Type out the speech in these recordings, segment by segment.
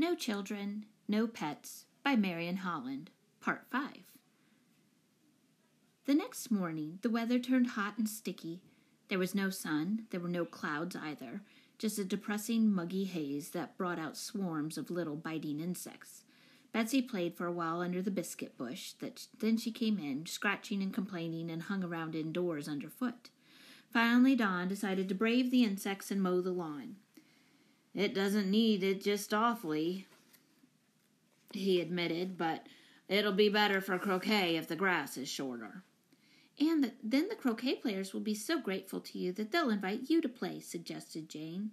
No Children, No Pets by Marion Holland, Part 5. The next morning, the weather turned hot and sticky. There was no sun, there were no clouds either, just a depressing, muggy haze that brought out swarms of little biting insects. Betsy played for a while under the biscuit bush, that then she came in, scratching and complaining, and hung around indoors underfoot. Finally, Don decided to brave the insects and mow the lawn. It doesn't need it just awfully, he admitted, but it'll be better for croquet if the grass is shorter. And the, then the croquet players will be so grateful to you that they'll invite you to play, suggested Jane.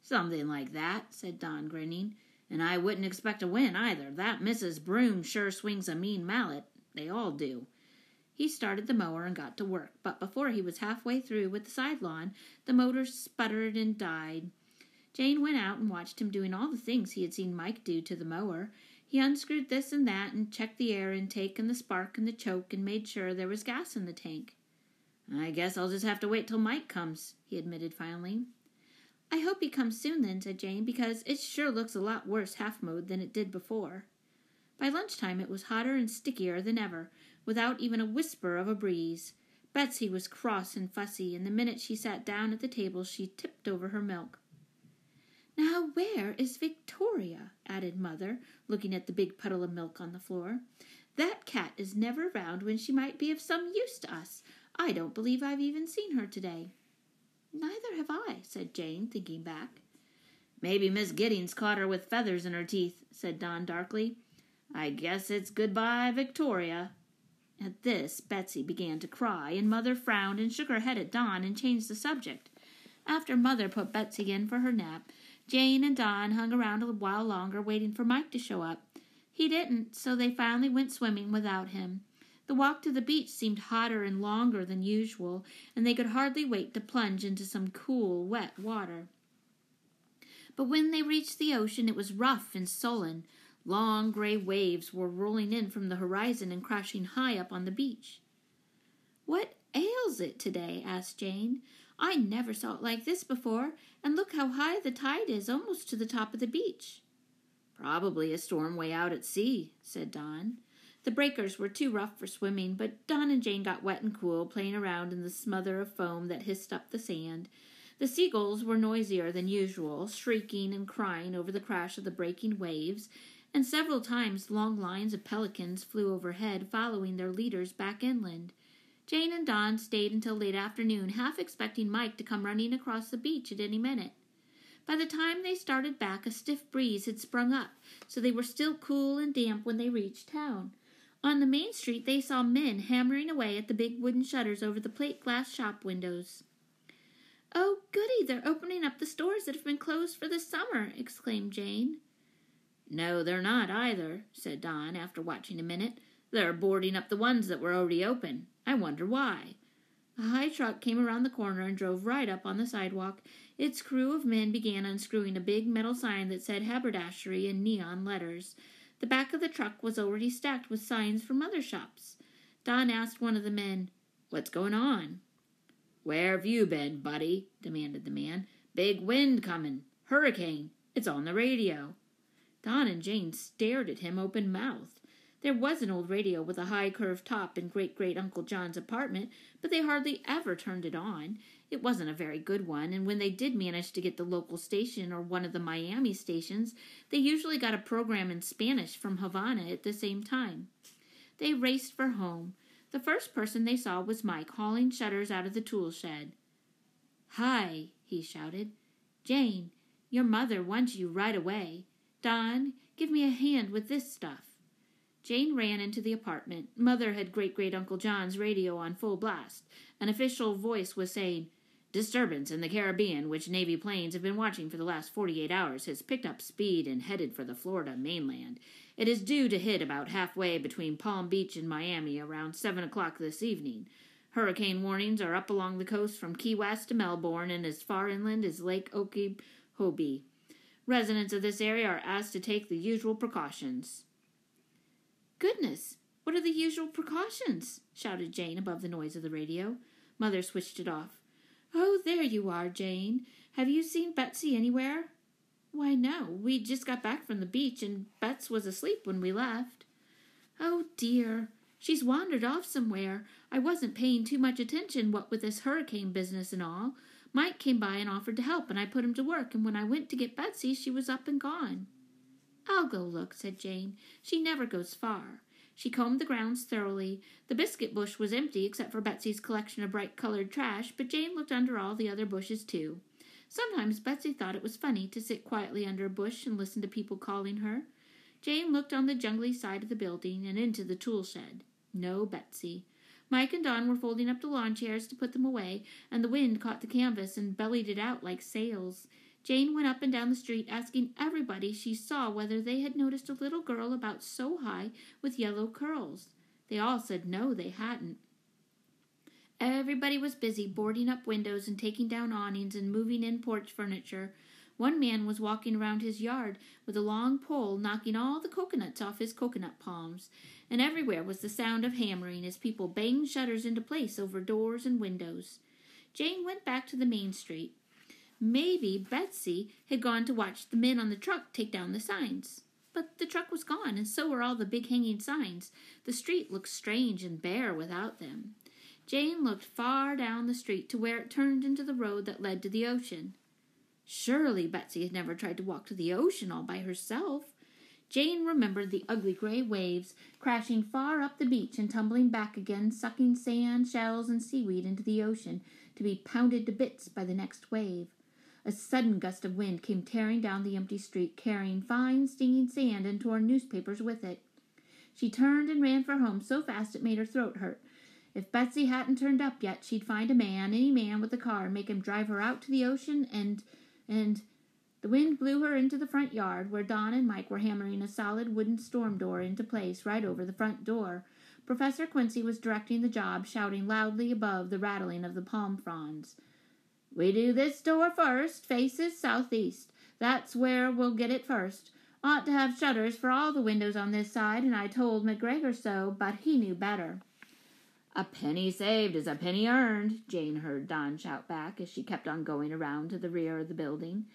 Something like that, said Don, grinning. And I wouldn't expect to win either. That Mrs. Broom sure swings a mean mallet. They all do. He started the mower and got to work, but before he was halfway through with the side lawn, the motor sputtered and died. Jane went out and watched him doing all the things he had seen Mike do to the mower. He unscrewed this and that and checked the air intake and the spark and the choke and made sure there was gas in the tank. I guess I'll just have to wait till Mike comes, he admitted finally. I hope he comes soon then, said Jane, because it sure looks a lot worse half mowed than it did before. By lunchtime it was hotter and stickier than ever, without even a whisper of a breeze. Betsy was cross and fussy, and the minute she sat down at the table she tipped over her milk. Now where is Victoria? added Mother, looking at the big puddle of milk on the floor. That cat is never round when she might be of some use to us. I don't believe I've even seen her today. Neither have I, said Jane, thinking back. Maybe Miss Giddings caught her with feathers in her teeth, said Don darkly. I guess it's goodbye, Victoria. At this, Betsy began to cry, and Mother frowned and shook her head at Don and changed the subject. After Mother put Betsy in for her nap, Jane and Don hung around a while longer, waiting for Mike to show up. He didn't, so they finally went swimming without him. The walk to the beach seemed hotter and longer than usual, and they could hardly wait to plunge into some cool, wet water. But when they reached the ocean, it was rough and sullen. Long gray waves were rolling in from the horizon and crashing high up on the beach. What ails it today? asked Jane. I never saw it like this before, and look how high the tide is, almost to the top of the beach. Probably a storm way out at sea, said Don. The breakers were too rough for swimming, but Don and Jane got wet and cool, playing around in the smother of foam that hissed up the sand. The seagulls were noisier than usual, shrieking and crying over the crash of the breaking waves, and several times long lines of pelicans flew overhead, following their leaders back inland. Jane and Don stayed until late afternoon, half expecting Mike to come running across the beach at any minute. By the time they started back, a stiff breeze had sprung up, so they were still cool and damp when they reached town. On the main street, they saw men hammering away at the big wooden shutters over the plate glass shop windows. Oh, goody, they're opening up the stores that have been closed for the summer, exclaimed Jane. No, they're not either, said Don after watching a minute. They're boarding up the ones that were already open. I wonder why. A high truck came around the corner and drove right up on the sidewalk. Its crew of men began unscrewing a big metal sign that said haberdashery in neon letters. The back of the truck was already stacked with signs from other shops. Don asked one of the men, What's going on? Where have you been, buddy? demanded the man. Big wind coming. Hurricane. It's on the radio. Don and Jane stared at him open mouthed. There was an old radio with a high curved top in great great Uncle John's apartment, but they hardly ever turned it on. It wasn't a very good one, and when they did manage to get the local station or one of the Miami stations, they usually got a program in Spanish from Havana at the same time. They raced for home. The first person they saw was Mike hauling shutters out of the tool shed. Hi, he shouted. Jane, your mother wants you right away. Don, give me a hand with this stuff. Jane ran into the apartment. Mother had great great Uncle John's radio on full blast. An official voice was saying, Disturbance in the Caribbean, which Navy planes have been watching for the last 48 hours, has picked up speed and headed for the Florida mainland. It is due to hit about halfway between Palm Beach and Miami around 7 o'clock this evening. Hurricane warnings are up along the coast from Key West to Melbourne and as far inland as Lake Okeechobee. Residents of this area are asked to take the usual precautions. Goodness, what are the usual precautions? shouted Jane above the noise of the radio. Mother switched it off. Oh, there you are, Jane. Have you seen Betsy anywhere? Why, no. We just got back from the beach, and Bets was asleep when we left. Oh, dear. She's wandered off somewhere. I wasn't paying too much attention, what with this hurricane business and all. Mike came by and offered to help, and I put him to work, and when I went to get Betsy, she was up and gone. I'll go look, said Jane. She never goes far. She combed the grounds thoroughly. The biscuit bush was empty except for Betsy's collection of bright colored trash, but Jane looked under all the other bushes too. Sometimes Betsy thought it was funny to sit quietly under a bush and listen to people calling her. Jane looked on the jungly side of the building and into the tool shed. No Betsy. Mike and Don were folding up the lawn chairs to put them away, and the wind caught the canvas and bellied it out like sails. Jane went up and down the street asking everybody she saw whether they had noticed a little girl about so high with yellow curls. They all said no, they hadn't. Everybody was busy boarding up windows and taking down awnings and moving in porch furniture. One man was walking around his yard with a long pole, knocking all the coconuts off his coconut palms, and everywhere was the sound of hammering as people banged shutters into place over doors and windows. Jane went back to the main street. Maybe Betsy had gone to watch the men on the truck take down the signs. But the truck was gone, and so were all the big hanging signs. The street looked strange and bare without them. Jane looked far down the street to where it turned into the road that led to the ocean. Surely Betsy had never tried to walk to the ocean all by herself. Jane remembered the ugly gray waves crashing far up the beach and tumbling back again, sucking sand, shells, and seaweed into the ocean to be pounded to bits by the next wave. A sudden gust of wind came tearing down the empty street, carrying fine, stinging sand and torn newspapers with it. She turned and ran for home so fast it made her throat hurt. If Betsy hadn't turned up yet, she'd find a man, any man with a car, and make him drive her out to the ocean and and the wind blew her into the front yard, where Don and Mike were hammering a solid wooden storm door into place right over the front door. Professor Quincy was directing the job, shouting loudly above the rattling of the palm fronds. We do this door first, faces southeast. That's where we'll get it first. Ought to have shutters for all the windows on this side, and I told McGregor so, but he knew better. A penny saved is a penny earned, Jane heard Don shout back as she kept on going around to the rear of the building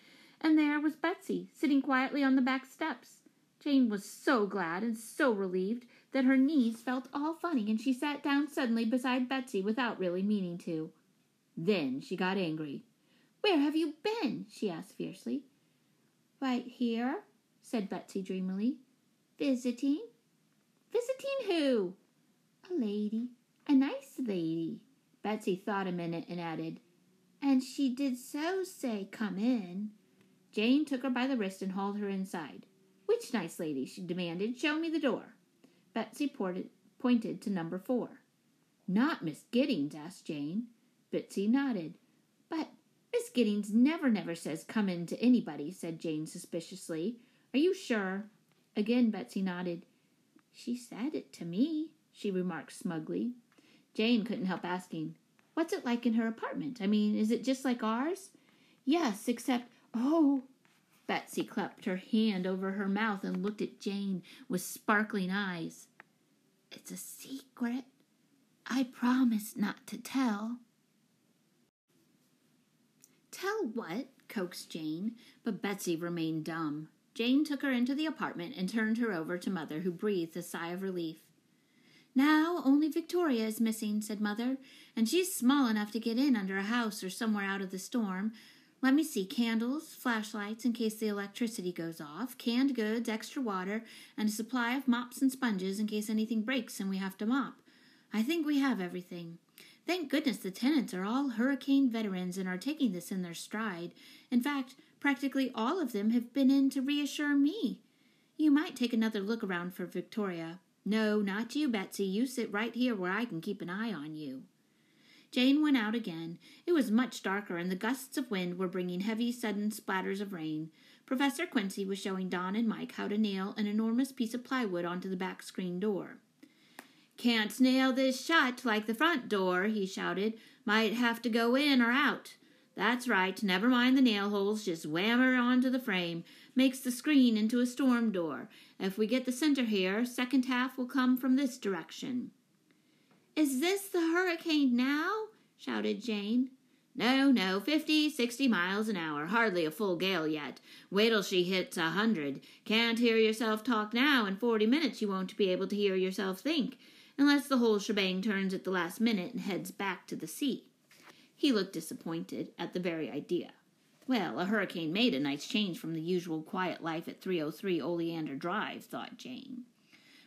and there was Betsy, sitting quietly on the back steps. Jane was so glad and so relieved that her knees felt all funny, and she sat down suddenly beside Betsy without really meaning to. Then she got angry. Where have you been? she asked fiercely. Right here, said Betsy dreamily. Visiting? Visiting who? A lady. A nice lady. Betsy thought a minute and added, And she did so say come in. Jane took her by the wrist and hauled her inside. Which nice lady? she demanded. Show me the door. Betsy ported, pointed to number four. Not Miss Giddings? asked Jane. Betsy nodded. But Miss Giddings never, never says come in to anybody, said Jane suspiciously. Are you sure? Again Betsy nodded. She said it to me, she remarked smugly. Jane couldn't help asking, What's it like in her apartment? I mean, is it just like ours? Yes, except Oh! Betsy clapped her hand over her mouth and looked at Jane with sparkling eyes. It's a secret. I promise not to tell. Tell what? coaxed Jane, but Betsy remained dumb. Jane took her into the apartment and turned her over to Mother, who breathed a sigh of relief. Now only Victoria is missing, said Mother, and she's small enough to get in under a house or somewhere out of the storm, let me see candles, flashlights in case the electricity goes off, canned goods, extra water, and a supply of mops and sponges in case anything breaks and we have to mop. I think we have everything. Thank goodness the tenants are all hurricane veterans and are taking this in their stride. In fact, practically all of them have been in to reassure me. You might take another look around for Victoria. No, not you, Betsy. You sit right here where I can keep an eye on you. Jane went out again. It was much darker, and the gusts of wind were bringing heavy, sudden splatters of rain. Professor Quincy was showing Don and Mike how to nail an enormous piece of plywood onto the back screen door. Can't nail this shut like the front door, he shouted. Might have to go in or out. That's right, never mind the nail holes, just wham her onto the frame. Makes the screen into a storm door. If we get the center here, second half will come from this direction. Is this the hurricane now? shouted Jane. No, no, fifty, sixty miles an hour. Hardly a full gale yet. Wait till she hits a hundred. Can't hear yourself talk now. In forty minutes you won't be able to hear yourself think, unless the whole shebang turns at the last minute and heads back to the sea. He looked disappointed at the very idea. Well, a hurricane made a nice change from the usual quiet life at 303 Oleander Drive, thought Jane.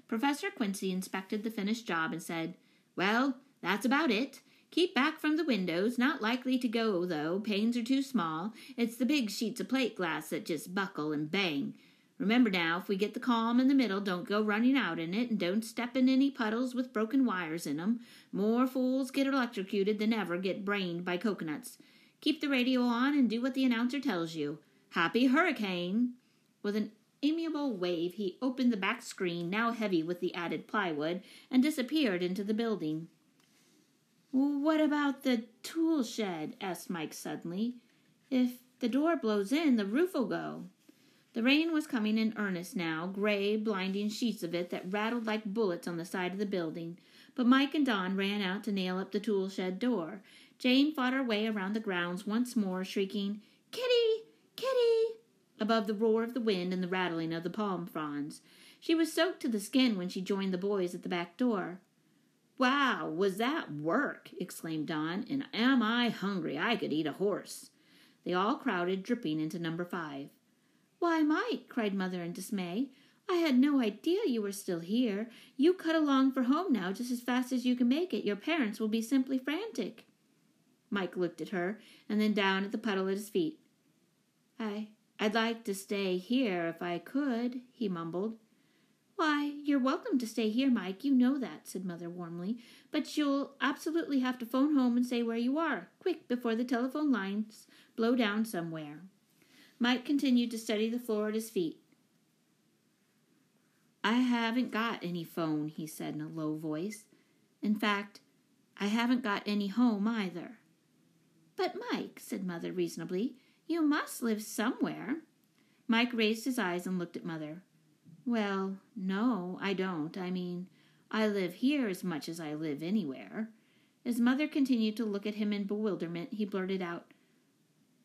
Professor Quincy inspected the finished job and said, Well, that's about it. Keep back from the windows. Not likely to go, though. Panes are too small. It's the big sheets of plate glass that just buckle and bang. Remember now, if we get the calm in the middle, don't go running out in it, and don't step in any puddles with broken wires in 'em. More fools get electrocuted than ever get brained by coconuts. Keep the radio on and do what the announcer tells you. Happy hurricane! With an amiable wave, he opened the back screen, now heavy with the added plywood, and disappeared into the building. What about the tool shed? asked Mike suddenly. If the door blows in, the roof'll go. The rain was coming in earnest now, gray, blinding sheets of it that rattled like bullets on the side of the building. But Mike and Don ran out to nail up the tool shed door. Jane fought her way around the grounds once more, shrieking, Kitty! Kitty! above the roar of the wind and the rattling of the palm fronds. She was soaked to the skin when she joined the boys at the back door. Wow, was that work? exclaimed Don, and am I hungry? I could eat a horse. They all crowded, dripping, into number five. Why, Mike, cried Mother in dismay. I had no idea you were still here. You cut along for home now just as fast as you can make it. Your parents will be simply frantic. Mike looked at her and then down at the puddle at his feet. I I'd like to stay here if I could, he mumbled. Why, you're welcome to stay here, Mike. You know that, said Mother warmly. But you'll absolutely have to phone home and say where you are, quick, before the telephone lines blow down somewhere. Mike continued to study the floor at his feet. I haven't got any phone, he said in a low voice. In fact, I haven't got any home either. But, Mike, said Mother reasonably, you must live somewhere. Mike raised his eyes and looked at Mother. Well, no, I don't. I mean, I live here as much as I live anywhere. As Mother continued to look at him in bewilderment, he blurted out,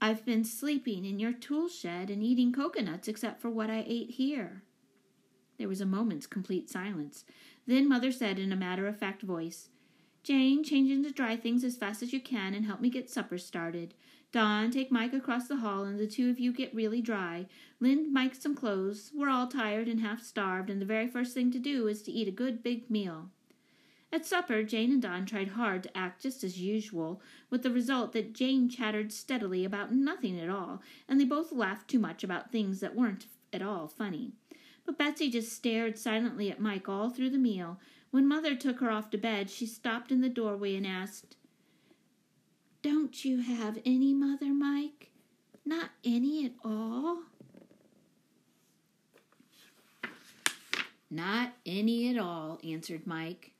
I've been sleeping in your tool shed and eating coconuts except for what I ate here. There was a moment's complete silence. Then Mother said in a matter of fact voice, Jane, change into dry things as fast as you can and help me get supper started. Don, take Mike across the hall and the two of you get really dry. Lend Mike some clothes. We're all tired and half starved, and the very first thing to do is to eat a good big meal. At supper, Jane and Don tried hard to act just as usual, with the result that Jane chattered steadily about nothing at all, and they both laughed too much about things that weren't at all funny. But Betsy just stared silently at Mike all through the meal. When Mother took her off to bed, she stopped in the doorway and asked, don't you have any mother, Mike? Not any at all? Not any at all, answered Mike.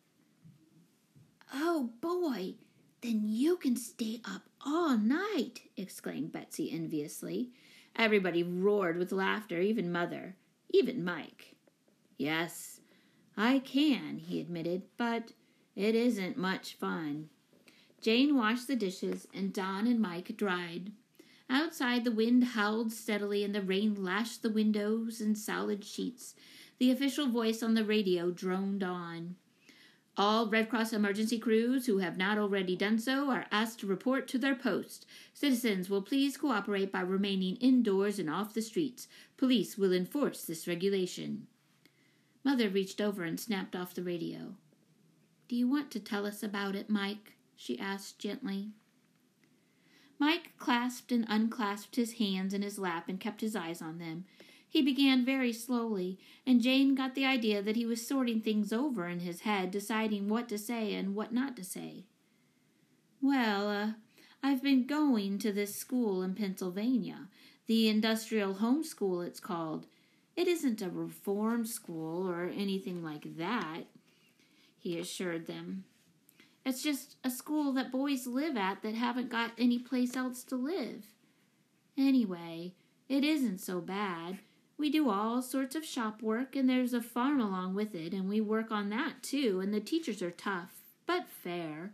Oh, boy, then you can stay up all night, exclaimed Betsy enviously. Everybody roared with laughter, even Mother, even Mike. Yes, I can, he admitted, but it isn't much fun. Jane washed the dishes, and Don and Mike dried. Outside, the wind howled steadily, and the rain lashed the windows and solid sheets. The official voice on the radio droned on. All Red Cross emergency crews who have not already done so are asked to report to their post. Citizens will please cooperate by remaining indoors and off the streets. Police will enforce this regulation. Mother reached over and snapped off the radio. Do you want to tell us about it, Mike? she asked gently. Mike clasped and unclasped his hands in his lap and kept his eyes on them. He began very slowly, and Jane got the idea that he was sorting things over in his head, deciding what to say and what not to say. Well, uh, I've been going to this school in Pennsylvania, the Industrial Home School, it's called. It isn't a reform school or anything like that, he assured them. It's just a school that boys live at that haven't got any place else to live. Anyway, it isn't so bad. We do all sorts of shop work, and there's a farm along with it, and we work on that too, and the teachers are tough, but fair.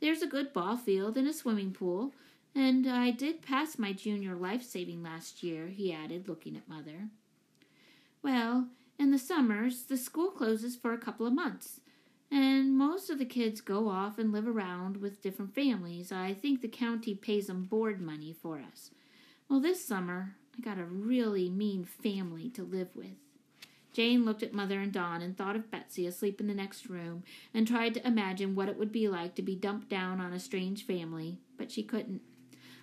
There's a good ball field and a swimming pool, And I did pass my junior life saving last year, he added, looking at Mother. Well, in the summers, the school closes for a couple of months, and most of the kids go off and live around with different families. I think the county pays them board money for us. Well, this summer, I got a really mean family to live with. Jane looked at Mother and Don and thought of Betsy asleep in the next room and tried to imagine what it would be like to be dumped down on a strange family, but she couldn't.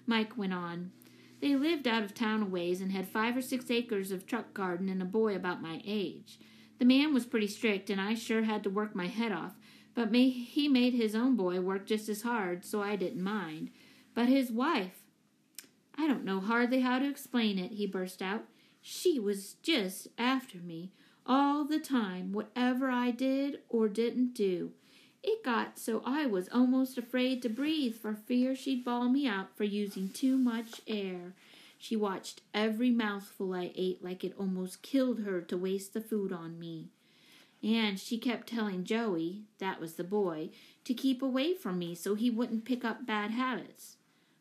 Mike went on. They lived out of town a ways and had five or six acres of truck garden and a boy about my age. The man was pretty strict, and I sure had to work my head off, but he made his own boy work just as hard, so I didn't mind. But his wife, I don't know hardly how to explain it, he burst out. She was just after me all the time, whatever I did or didn't do. It got so I was almost afraid to breathe for fear she'd bawl me out for using too much air. She watched every mouthful I ate like it almost killed her to waste the food on me. And she kept telling Joey, that was the boy, to keep away from me so he wouldn't pick up bad habits.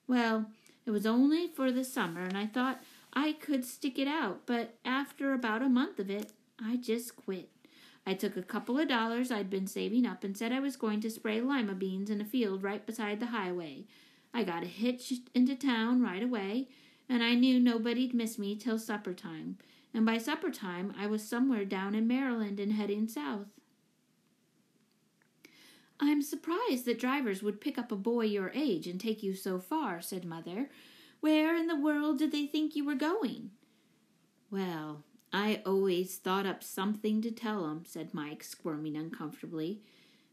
Well, it was only for the summer, and I thought I could stick it out, but after about a month of it, I just quit. I took a couple of dollars I'd been saving up and said I was going to spray lima beans in a field right beside the highway. I got a hitch into town right away, and I knew nobody'd miss me till supper time. And by supper time, I was somewhere down in Maryland and heading south. I'm surprised that drivers would pick up a boy your age and take you so far, said Mother. Where in the world did they think you were going? Well, I always thought up something to tell 'em," said Mike, squirming uncomfortably.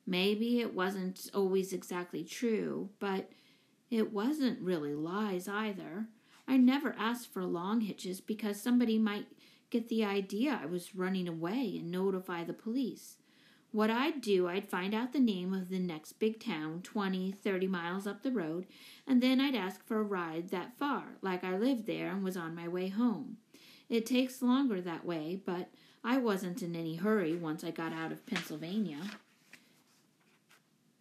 Maybe it wasn't always exactly true, but it wasn't really lies either. I never asked for long hitches because somebody might get the idea I was running away and notify the police. What I'd do, I'd find out the name of the next big town, twenty, thirty miles up the road, and then I'd ask for a ride that far, like I lived there and was on my way home. It takes longer that way, but I wasn't in any hurry once I got out of Pennsylvania.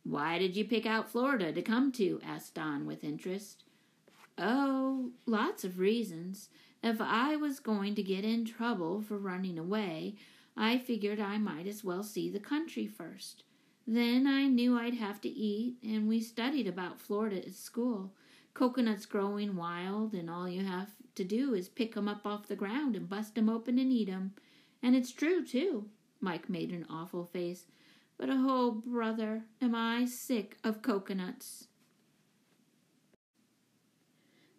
Why did you pick out Florida to come to? asked Don with interest. Oh, lots of reasons. If I was going to get in trouble for running away, I figured I might as well see the country first. Then I knew I'd have to eat, and we studied about Florida at school. Coconuts growing wild, and all you have to do is pick 'em up off the ground and bust 'em open and eat 'em. And it's true, too. Mike made an awful face. But oh, brother, am I sick of coconuts.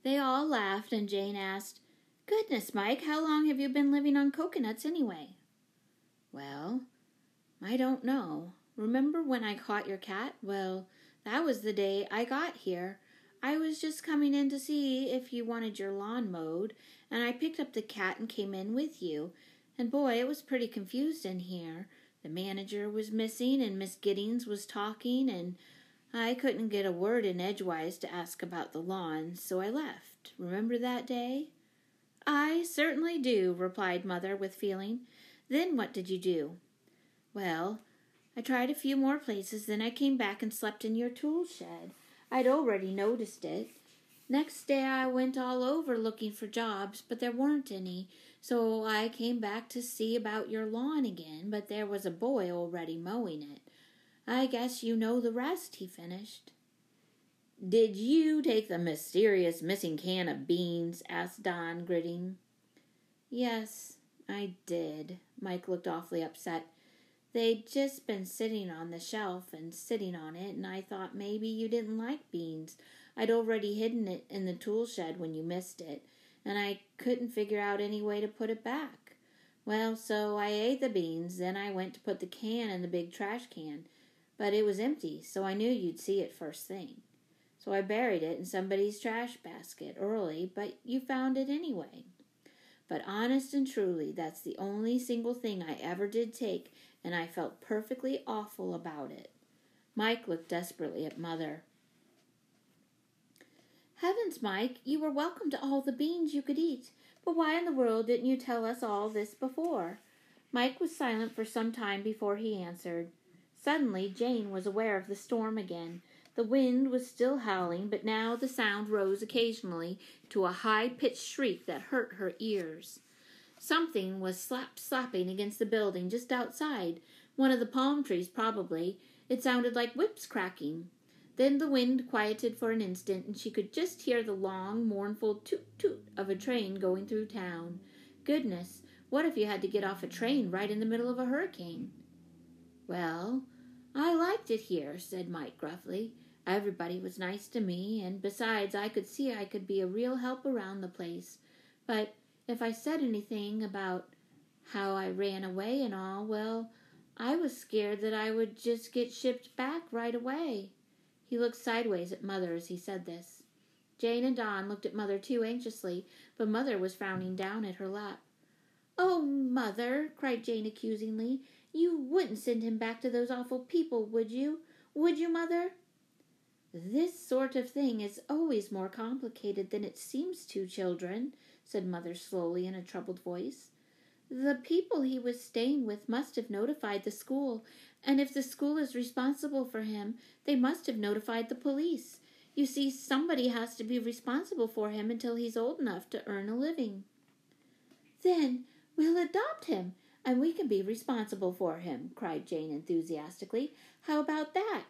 They all laughed, and Jane asked, Goodness, Mike, how long have you been living on coconuts anyway? Well, I don't know. Remember when I caught your cat? Well, that was the day I got here. I was just coming in to see if you wanted your lawn mowed, and I picked up the cat and came in with you. And boy, it was pretty confused in here. The manager was missing, and Miss Giddings was talking, and I couldn't get a word in edgewise to ask about the lawn, so I left. Remember that day? I certainly do, replied Mother with feeling. Then what did you do? Well, I tried a few more places, then I came back and slept in your tool shed. I'd already noticed it. Next day I went all over looking for jobs, but there weren't any, so I came back to see about your lawn again, but there was a boy already mowing it. I guess you know the rest, he finished. Did you take the mysterious missing can of beans? asked Don, gritting. Yes, I did. Mike looked awfully upset. They'd just been sitting on the shelf and sitting on it, and I thought maybe you didn't like beans. I'd already hidden it in the tool shed when you missed it, and I couldn't figure out any way to put it back. Well, so I ate the beans, then I went to put the can in the big trash can, but it was empty, so I knew you'd see it first thing. So I buried it in somebody's trash basket early, but you found it anyway. But honest and truly, that's the only single thing I ever did take and I felt perfectly awful about it. Mike looked desperately at Mother. Heavens, Mike, you were welcome to all the beans you could eat, but why in the world didn't you tell us all this before? Mike was silent for some time before he answered. Suddenly, Jane was aware of the storm again. The wind was still howling, but now the sound rose occasionally to a high pitched shriek that hurt her ears. Something was slap slapping against the building just outside, one of the palm trees probably. It sounded like whips cracking. Then the wind quieted for an instant, and she could just hear the long, mournful toot toot of a train going through town. Goodness, what if you had to get off a train right in the middle of a hurricane? Well, I liked it here, said Mike gruffly. Everybody was nice to me, and besides, I could see I could be a real help around the place. But if I said anything about how I ran away and all, well, I was scared that I would just get shipped back right away. He looked sideways at Mother as he said this. Jane and Don looked at Mother too anxiously, but Mother was frowning down at her lap. Oh, Mother, cried Jane accusingly, you wouldn't send him back to those awful people, would you? Would you, Mother? This sort of thing is always more complicated than it seems to, children, said Mother slowly in a troubled voice. The people he was staying with must have notified the school, and if the school is responsible for him, they must have notified the police. You see, somebody has to be responsible for him until he's old enough to earn a living. Then We'll adopt him, and we can be responsible for him, cried Jane enthusiastically. How about that?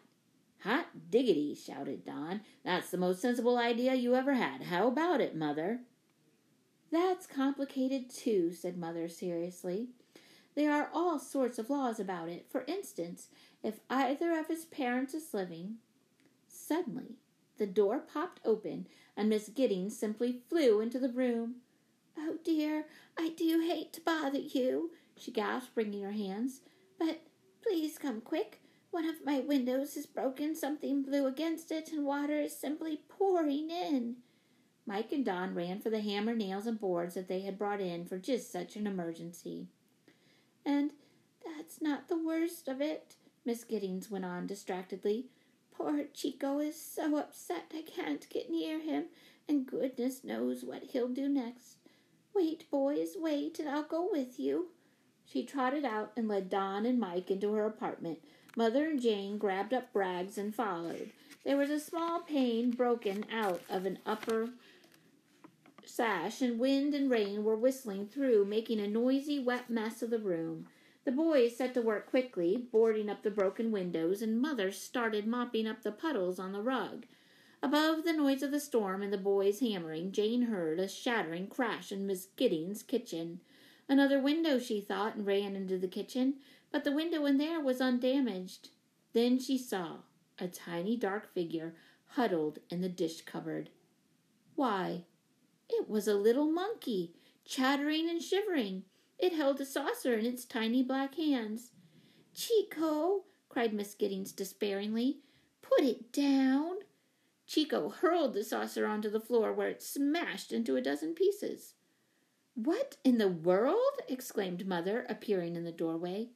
Hot diggity, shouted Don. That's the most sensible idea you ever had. How about it, Mother? That's complicated, too, said Mother seriously. There are all sorts of laws about it. For instance, if either of his parents is living. Suddenly, the door popped open, and Miss Giddings simply flew into the room. Oh dear, I do hate to bother you, she gasped, wringing her hands. But please come quick. One of my windows is broken, something blew against it, and water is simply pouring in. Mike and Don ran for the hammer, nails, and boards that they had brought in for just such an emergency. And that's not the worst of it, Miss Giddings went on distractedly. Poor Chico is so upset I can't get near him, and goodness knows what he'll do next. Wait, boys, wait, and I'll go with you. She trotted out and led Don and Mike into her apartment. Mother and Jane grabbed up rags and followed. There was a small pane broken out of an upper sash, and wind and rain were whistling through, making a noisy, wet mess of the room. The boys set to work quickly, boarding up the broken windows, and Mother started mopping up the puddles on the rug. Above the noise of the storm and the boys hammering, Jane heard a shattering crash in Miss Giddings' kitchen. Another window, she thought, and ran into the kitchen, but the window in there was undamaged. Then she saw a tiny dark figure huddled in the dish cupboard. Why, it was a little monkey, chattering and shivering. It held a saucer in its tiny black hands. Chico, cried Miss Giddings despairingly, put it down. Chico hurled the saucer onto the floor where it smashed into a dozen pieces. What in the world? exclaimed Mother, appearing in the doorway.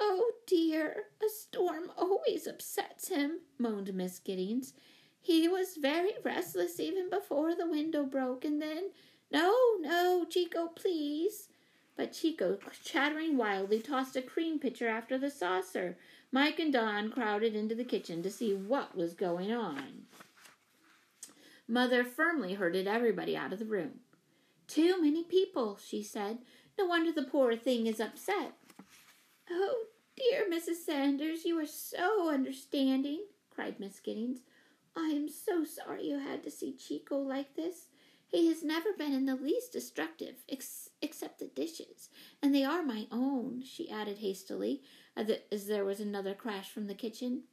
Oh dear, a storm always upsets him, moaned Miss Giddings. He was very restless even before the window broke, and then. No, no, Chico, please. But Chico, chattering wildly, tossed a cream pitcher after the saucer. Mike and Don crowded into the kitchen to see what was going on. Mother firmly herded everybody out of the room. Too many people, she said. No wonder the poor thing is upset. Oh, dear Mrs. Sanders, you are so understanding, cried Miss Giddings. I am so sorry you had to see Chico like this. He has never been in the least destructive, ex- except the dishes, and they are my own, she added hastily, as there was another crash from the kitchen.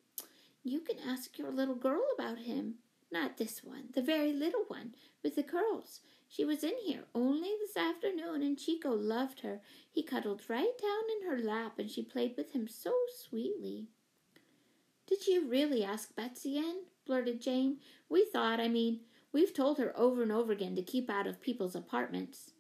You can ask your little girl about him. Not this one, the very little one with the curls. She was in here only this afternoon, and Chico loved her. He cuddled right down in her lap, and she played with him so sweetly. Did you really ask Betsy in? blurted Jane. We thought, I mean, we've told her over and over again to keep out of people's apartments.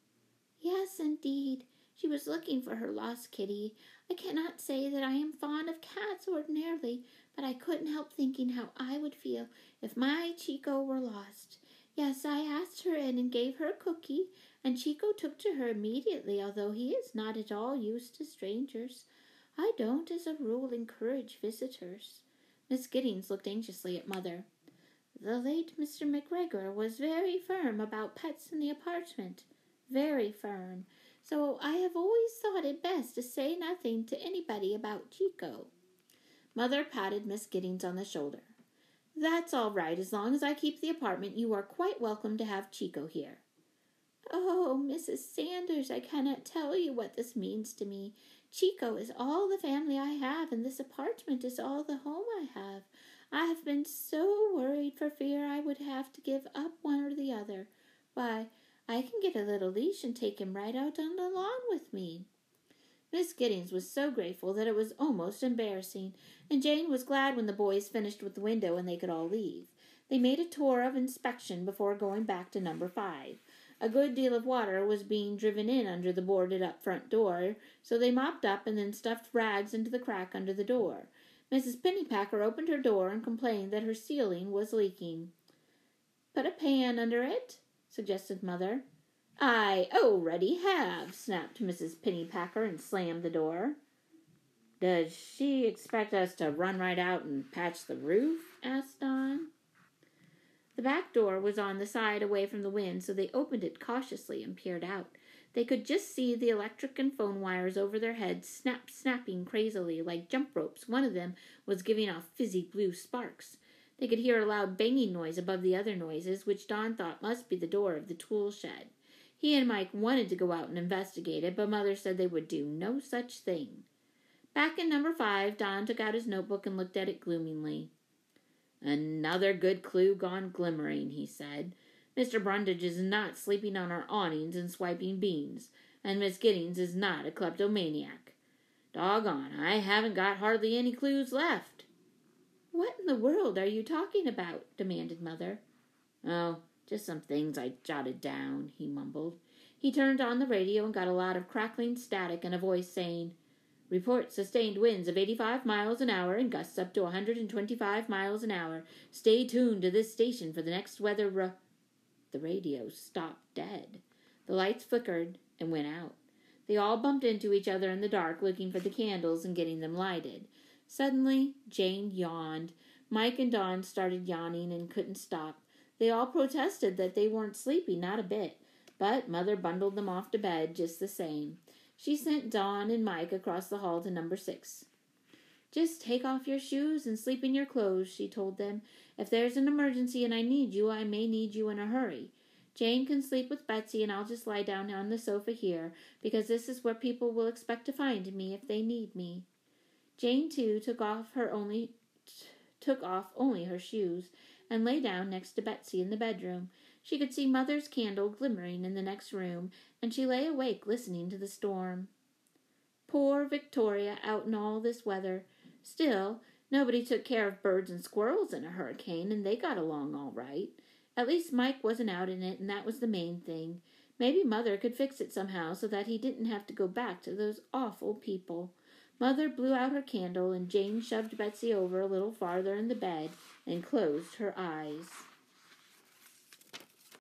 Yes, indeed. She was looking for her lost kitty. I cannot say that I am fond of cats ordinarily, but I couldn't help thinking how I would feel if my Chico were lost. Yes, I asked her in and gave her a cookie, and Chico took to her immediately, although he is not at all used to strangers. I don't, as a rule, encourage visitors. Miss Giddings looked anxiously at Mother. The late Mr. McGregor was very firm about pets in the apartment. Very firm. So I have always thought it best to say nothing to anybody about Chico. Mother patted Miss Giddings on the shoulder. That's all right. As long as I keep the apartment, you are quite welcome to have Chico here. Oh, Mrs. Sanders, I cannot tell you what this means to me. Chico is all the family I have, and this apartment is all the home I have. I have been so worried for fear I would have to give up one or the other. Why, I can get a little leash and take him right out on the lawn with me. Miss Giddings was so grateful that it was almost embarrassing, and Jane was glad when the boys finished with the window and they could all leave. They made a tour of inspection before going back to number five. A good deal of water was being driven in under the boarded up front door, so they mopped up and then stuffed rags into the crack under the door. Mrs. Pennypacker opened her door and complained that her ceiling was leaking. Put a pan under it, suggested Mother. I already have, snapped Mrs. Pennypacker and slammed the door. Does she expect us to run right out and patch the roof? asked Don. The back door was on the side away from the wind, so they opened it cautiously and peered out. They could just see the electric and phone wires over their heads snap snapping crazily like jump ropes. One of them was giving off fizzy blue sparks. They could hear a loud banging noise above the other noises, which Don thought must be the door of the tool shed. He and Mike wanted to go out and investigate it, but Mother said they would do no such thing. Back in number five, Don took out his notebook and looked at it gloomily. Another good clue gone glimmering, he said. Mr. Brundage is not sleeping on our awnings and swiping beans, and Miss Giddings is not a kleptomaniac. Doggone, I haven't got hardly any clues left. What in the world are you talking about? demanded Mother. Oh, just some things I jotted down, he mumbled. He turned on the radio and got a lot of crackling static and a voice saying, Report sustained winds of 85 miles an hour and gusts up to 125 miles an hour. Stay tuned to this station for the next weather. Ru-. The radio stopped dead. The lights flickered and went out. They all bumped into each other in the dark, looking for the candles and getting them lighted. Suddenly, Jane yawned. Mike and Don started yawning and couldn't stop. They all protested that they weren't sleepy, not a bit, but Mother bundled them off to bed just the same. She sent Don and Mike across the hall to number six. Just take off your shoes and sleep in your clothes, she told them. If there's an emergency and I need you, I may need you in a hurry. Jane can sleep with Betsy, and I'll just lie down on the sofa here, because this is where people will expect to find me if they need me. Jane, too, took off her only t- took off only her shoes and lay down next to Betsy in the bedroom. She could see Mother's candle glimmering in the next room, and she lay awake listening to the storm. Poor Victoria out in all this weather. Still, nobody took care of birds and squirrels in a hurricane, and they got along all right. At least Mike wasn't out in it, and that was the main thing. Maybe Mother could fix it somehow so that he didn't have to go back to those awful people. Mother blew out her candle, and Jane shoved Betsy over a little farther in the bed and closed her eyes.